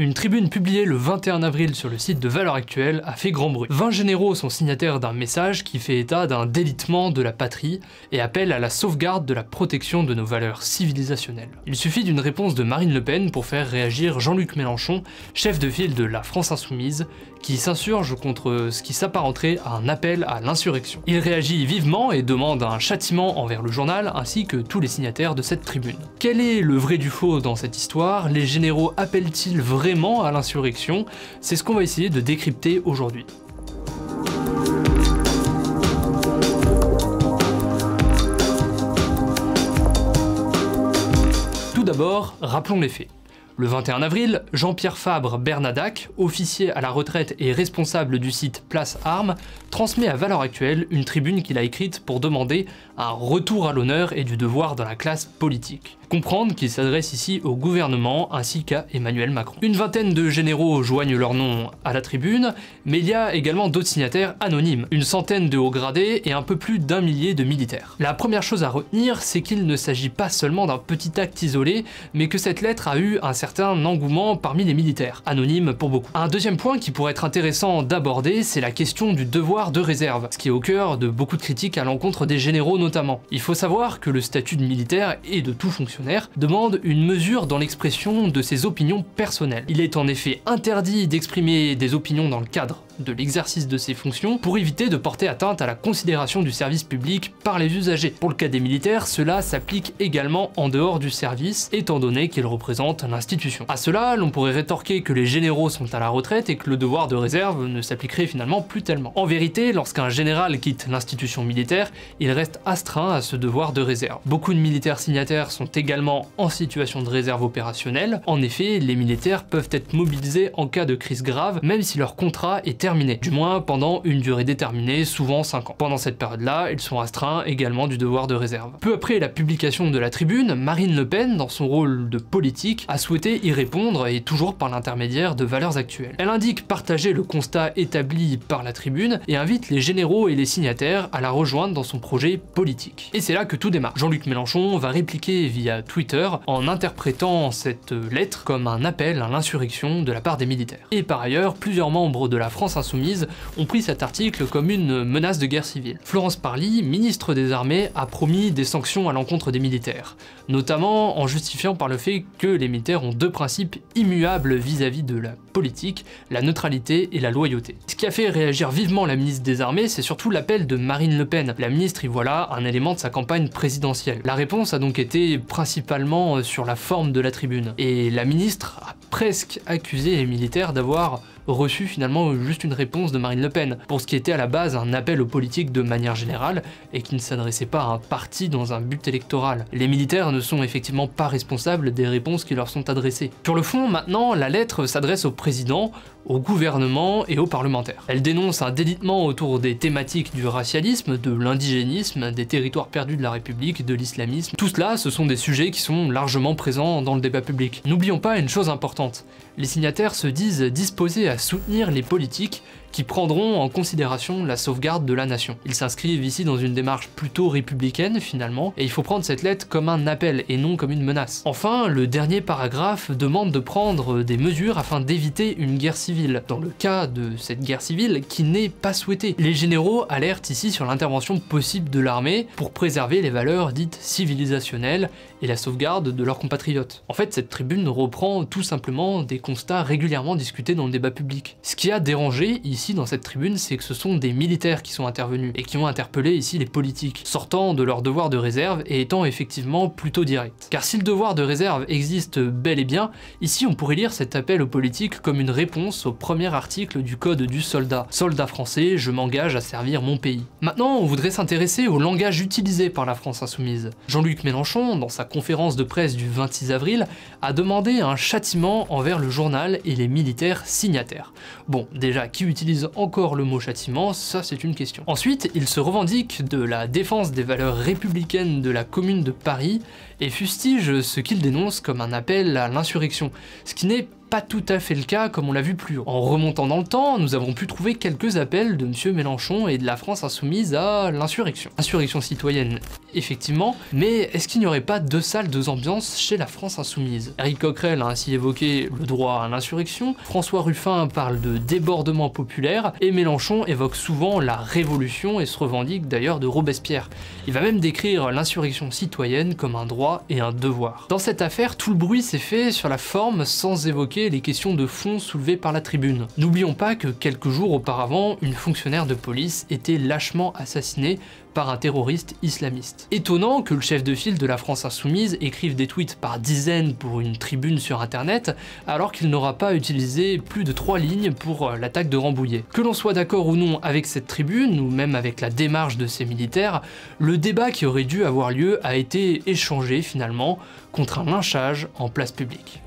Une tribune publiée le 21 avril sur le site de Valeurs Actuelles a fait grand bruit. 20 généraux sont signataires d'un message qui fait état d'un délitement de la patrie et appelle à la sauvegarde de la protection de nos valeurs civilisationnelles. Il suffit d'une réponse de Marine Le Pen pour faire réagir Jean-Luc Mélenchon, chef de file de la France Insoumise, qui s'insurge contre ce qui s'apparenterait à un appel à l'insurrection. Il réagit vivement et demande un châtiment envers le journal ainsi que tous les signataires de cette tribune. Quel est le vrai du faux dans cette histoire? Les généraux appellent-ils à l'insurrection, c'est ce qu'on va essayer de décrypter aujourd'hui. Tout d'abord, rappelons les faits. Le 21 avril, Jean-Pierre Fabre Bernadac, officier à la retraite et responsable du site Place Armes, transmet à Valeurs Actuelles une tribune qu'il a écrite pour demander un retour à l'honneur et du devoir dans la classe politique. Comprendre qu'il s'adresse ici au gouvernement ainsi qu'à Emmanuel Macron. Une vingtaine de généraux joignent leur nom à la tribune, mais il y a également d'autres signataires anonymes, une centaine de hauts gradés et un peu plus d'un millier de militaires. La première chose à retenir, c'est qu'il ne s'agit pas seulement d'un petit acte isolé, mais que cette lettre a eu un certain engouement parmi les militaires, anonymes pour beaucoup. Un deuxième point qui pourrait être intéressant d'aborder, c'est la question du devoir de réserve, ce qui est au cœur de beaucoup de critiques à l'encontre des généraux notamment. Il faut savoir que le statut de militaire et de tout fonctionnaire demande une mesure dans l'expression de ses opinions personnelles. Il est en effet interdit d'exprimer des opinions dans le cadre de l'exercice de ses fonctions pour éviter de porter atteinte à la considération du service public par les usagers. Pour le cas des militaires, cela s'applique également en dehors du service, étant donné qu'ils représentent l'institution. À cela, l'on pourrait rétorquer que les généraux sont à la retraite et que le devoir de réserve ne s'appliquerait finalement plus tellement. En vérité, lorsqu'un général quitte l'institution militaire, il reste astreint à ce devoir de réserve. Beaucoup de militaires signataires sont également en situation de réserve opérationnelle. En effet, les militaires peuvent être mobilisés en cas de crise grave, même si leur contrat est terminé du moins pendant une durée déterminée, souvent 5 ans. Pendant cette période-là, ils sont astreints également du devoir de réserve. Peu après la publication de la tribune, Marine Le Pen, dans son rôle de politique, a souhaité y répondre et toujours par l'intermédiaire de valeurs actuelles. Elle indique partager le constat établi par la tribune et invite les généraux et les signataires à la rejoindre dans son projet politique. Et c'est là que tout démarre. Jean-Luc Mélenchon va répliquer via Twitter en interprétant cette lettre comme un appel à l'insurrection de la part des militaires. Et par ailleurs, plusieurs membres de la France Insoumise ont pris cet article comme une menace de guerre civile. Florence Parly, ministre des Armées, a promis des sanctions à l'encontre des militaires, notamment en justifiant par le fait que les militaires ont deux principes immuables vis-à-vis de la politique, la neutralité et la loyauté. Ce qui a fait réagir vivement la ministre des Armées, c'est surtout l'appel de Marine Le Pen. La ministre y voit là un élément de sa campagne présidentielle. La réponse a donc été principalement sur la forme de la tribune, et la ministre a presque accusé les militaires d'avoir reçu finalement juste une réponse de Marine Le Pen, pour ce qui était à la base un appel aux politiques de manière générale, et qui ne s'adressait pas à un parti dans un but électoral. Les militaires ne sont effectivement pas responsables des réponses qui leur sont adressées. Sur le fond, maintenant, la lettre s'adresse au président, au gouvernement et aux parlementaires. Elle dénonce un délitement autour des thématiques du racialisme, de l'indigénisme, des territoires perdus de la République, de l'islamisme. Tout cela, ce sont des sujets qui sont largement présents dans le débat public. N'oublions pas une chose importante, les signataires se disent disposés à soutenir les politiques qui prendront en considération la sauvegarde de la nation. Ils s'inscrivent ici dans une démarche plutôt républicaine finalement, et il faut prendre cette lettre comme un appel et non comme une menace. Enfin, le dernier paragraphe demande de prendre des mesures afin d'éviter une guerre civile, dans le cas de cette guerre civile qui n'est pas souhaitée. Les généraux alertent ici sur l'intervention possible de l'armée pour préserver les valeurs dites civilisationnelles et la sauvegarde de leurs compatriotes. En fait, cette tribune reprend tout simplement des constats régulièrement discutés dans le débat public. Ce qui a dérangé ici dans cette tribune, c'est que ce sont des militaires qui sont intervenus et qui ont interpellé ici les politiques, sortant de leur devoir de réserve et étant effectivement plutôt direct. Car si le devoir de réserve existe bel et bien, ici on pourrait lire cet appel aux politiques comme une réponse au premier article du code du soldat. Soldat français, je m'engage à servir mon pays. Maintenant, on voudrait s'intéresser au langage utilisé par la France insoumise. Jean-Luc Mélenchon, dans sa conférence de presse du 26 avril, a demandé un châtiment envers le journal et les militaires signataires. Bon, déjà, qui utilise encore le mot châtiment, ça c'est une question. Ensuite, il se revendique de la défense des valeurs républicaines de la commune de Paris et fustige ce qu'il dénonce comme un appel à l'insurrection, ce qui n'est pas tout à fait le cas comme on l'a vu plus haut. En remontant dans le temps, nous avons pu trouver quelques appels de M. Mélenchon et de la France insoumise à l'insurrection. Insurrection citoyenne, effectivement, mais est-ce qu'il n'y aurait pas deux salles, deux ambiances chez la France insoumise? Eric Coquerel a ainsi évoqué le droit à l'insurrection, François Ruffin parle de débordement populaire, et Mélenchon évoque souvent la révolution et se revendique d'ailleurs de Robespierre. Il va même décrire l'insurrection citoyenne comme un droit et un devoir. Dans cette affaire, tout le bruit s'est fait sur la forme sans évoquer les questions de fond soulevées par la tribune. N'oublions pas que quelques jours auparavant, une fonctionnaire de police était lâchement assassinée par un terroriste islamiste. Étonnant que le chef de file de la France Insoumise écrive des tweets par dizaines pour une tribune sur internet, alors qu'il n'aura pas utilisé plus de trois lignes pour euh, l'attaque de Rambouillet. Que l'on soit d'accord ou non avec cette tribune, ou même avec la démarche de ces militaires, le débat qui aurait dû avoir lieu a été échangé finalement contre un lynchage en place publique.